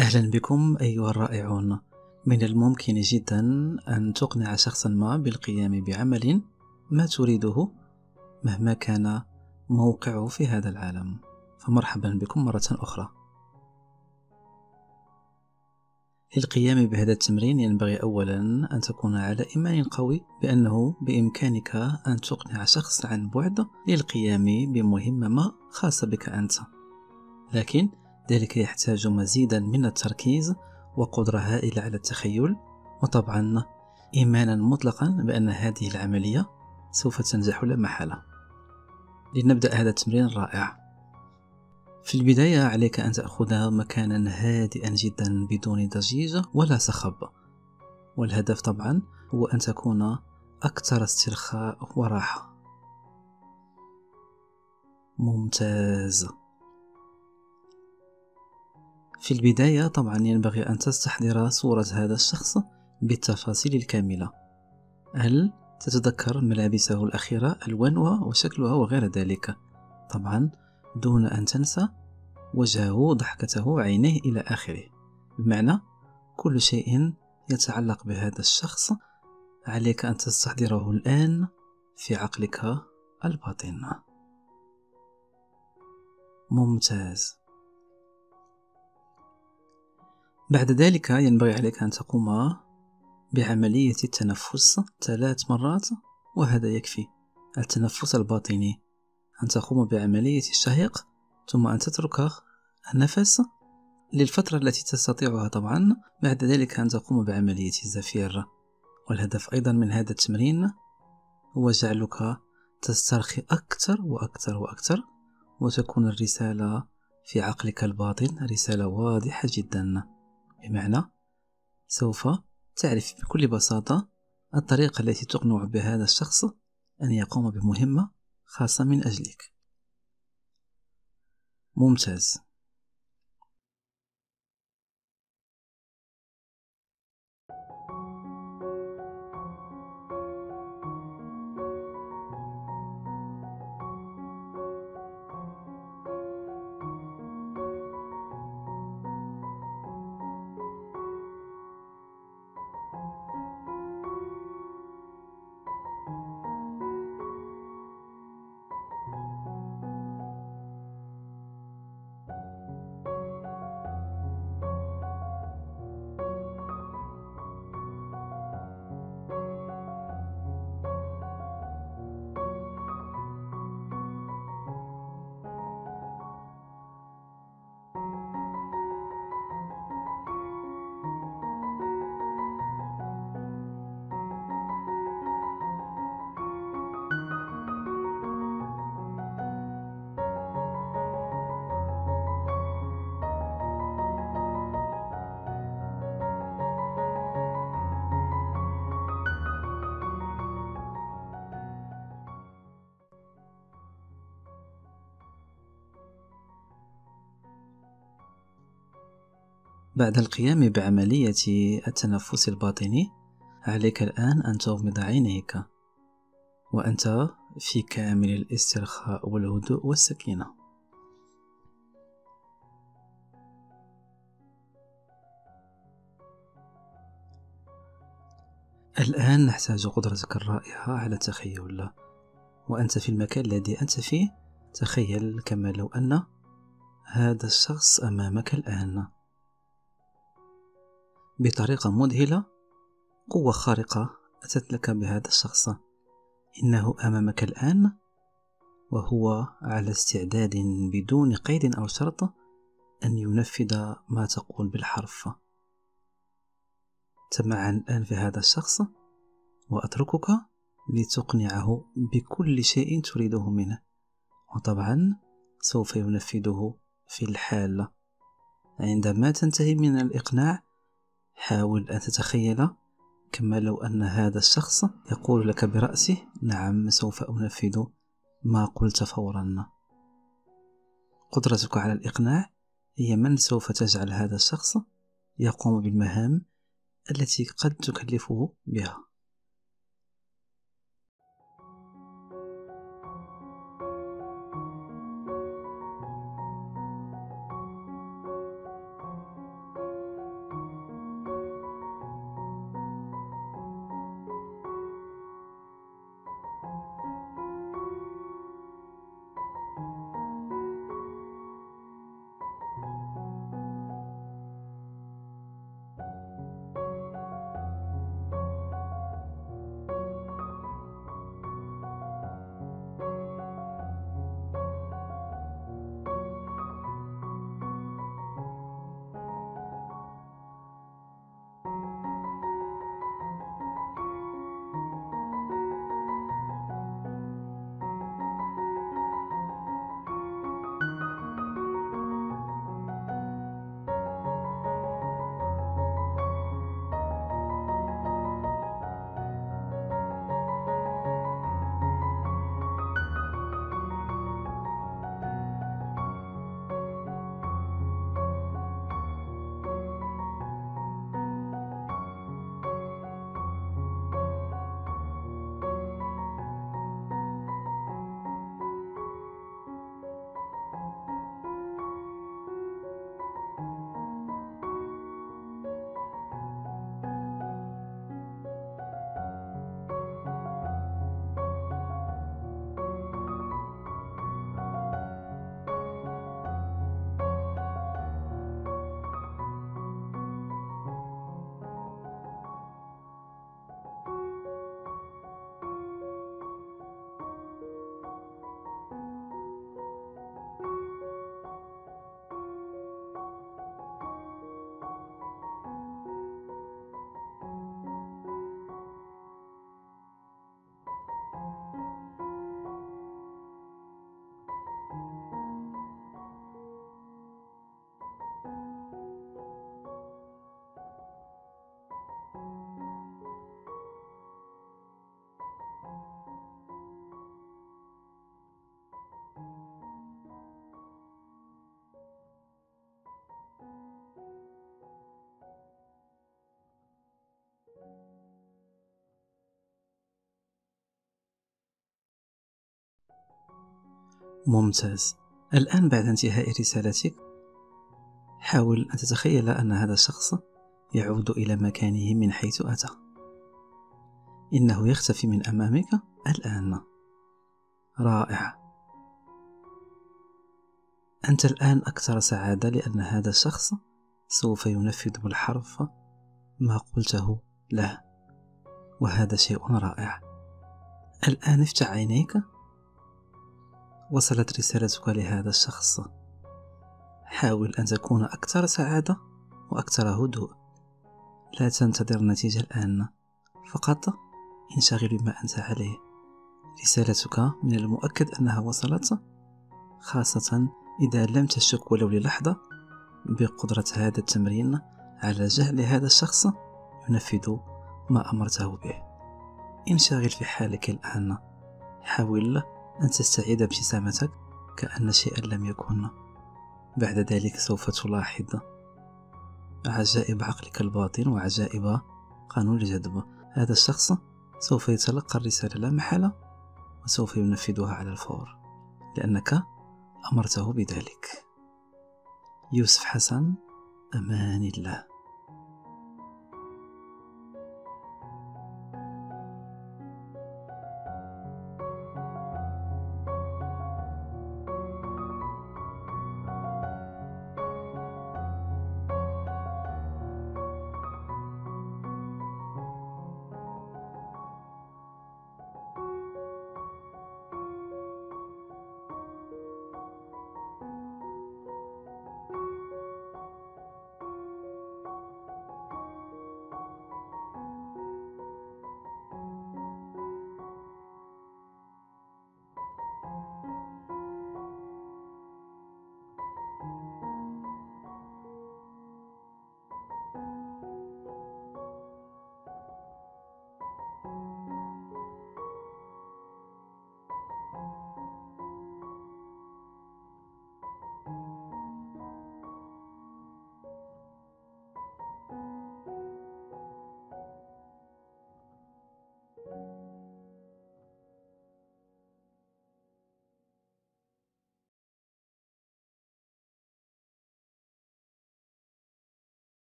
أهلا بكم أيها الرائعون. من الممكن جدا أن تقنع شخصا ما بالقيام بعمل ما تريده مهما كان موقعه في هذا العالم. فمرحبا بكم مرة أخرى. للقيام بهذا التمرين ينبغي أولا أن تكون على إيمان قوي بأنه بإمكانك أن تقنع شخص عن بعد للقيام بمهمة ما خاصة بك أنت. لكن ذلك يحتاج مزيدا من التركيز وقدرة هائلة على التخيل وطبعا إيمانا مطلقا بأن هذه العملية سوف تنجح لا محالة. لنبدأ هذا التمرين الرائع. في البداية عليك أن تأخذ مكانا هادئا جدا بدون ضجيج ولا صخب والهدف طبعا هو أن تكون أكثر استرخاء وراحة. ممتاز. في البداية طبعا ينبغي أن تستحضر صورة هذا الشخص بالتفاصيل الكاملة. هل تتذكر ملابسه الأخيرة ألوانها وشكلها وغير ذلك؟ طبعا دون أن تنسى وجهه ضحكته عينيه إلى آخره. بمعنى كل شيء يتعلق بهذا الشخص عليك أن تستحضره الآن في عقلك الباطن. ممتاز. بعد ذلك ينبغي عليك أن تقوم بعملية التنفس ثلاث مرات وهذا يكفي التنفس الباطني. أن تقوم بعملية الشهيق ثم أن تترك النفس للفترة التي تستطيعها طبعا. بعد ذلك أن تقوم بعملية الزفير. والهدف أيضا من هذا التمرين هو جعلك تسترخي أكثر وأكثر وأكثر وتكون الرسالة في عقلك الباطن رسالة واضحة جدا. بمعنى سوف تعرف بكل بساطة الطريقة التي تقنع بهذا الشخص أن يقوم بمهمة خاصة من أجلك. ممتاز. بعد القيام بعملية التنفس الباطني عليك الآن أن تغمض عينيك وأنت في كامل الاسترخاء والهدوء والسكينة. الآن نحتاج قدرتك الرائعة على التخيل وأنت في المكان الذي أنت فيه. تخيل كما لو أن هذا الشخص أمامك الآن. بطريقة مذهلة قوة خارقة أتت لك بهذا الشخص. إنه أمامك الآن وهو على استعداد بدون قيد أو شرط أن ينفذ ما تقول بالحرف. تمعن الآن في هذا الشخص وأتركك لتقنعه بكل شيء تريده منه. وطبعا سوف ينفذه في الحال. عندما تنتهي من الإقناع حاول أن تتخيل كما لو أن هذا الشخص يقول لك برأسه نعم سوف أنفذ ما قلت فورا. قدرتك على الإقناع هي من سوف تجعل هذا الشخص يقوم بالمهام التي قد تكلفه بها. ممتاز. الآن بعد انتهاء رسالتك حاول أن تتخيل أن هذا الشخص يعود إلى مكانه من حيث أتى. إنه يختفي من أمامك الآن. رائع. أنت الآن أكثر سعادة لأن هذا الشخص سوف ينفذ بالحرف ما قلته له. وهذا شيء رائع. الآن افتح عينيك وصلت رسالتك لهذا الشخص. حاول أن تكون أكثر سعادة وأكثر هدوء. لا تنتظر النتيجة الآن. فقط انشغل بما أنت عليه. رسالتك من المؤكد أنها وصلت خاصة إذا لم تشك ولو للحظة بقدرة هذا التمرين على جعل هذا الشخص ينفذ ما أمرته به. انشغل في حالك الآن. حاول أن تستعيد ابتسامتك كأن شيئا لم يكن. بعد ذلك سوف تلاحظ عجائب عقلك الباطن وعجائب قانون الجذب. هذا الشخص سوف يتلقى الرسالة لا محالة وسوف ينفذها على الفور لأنك أمرته بذلك. يوسف حسن أمان الله.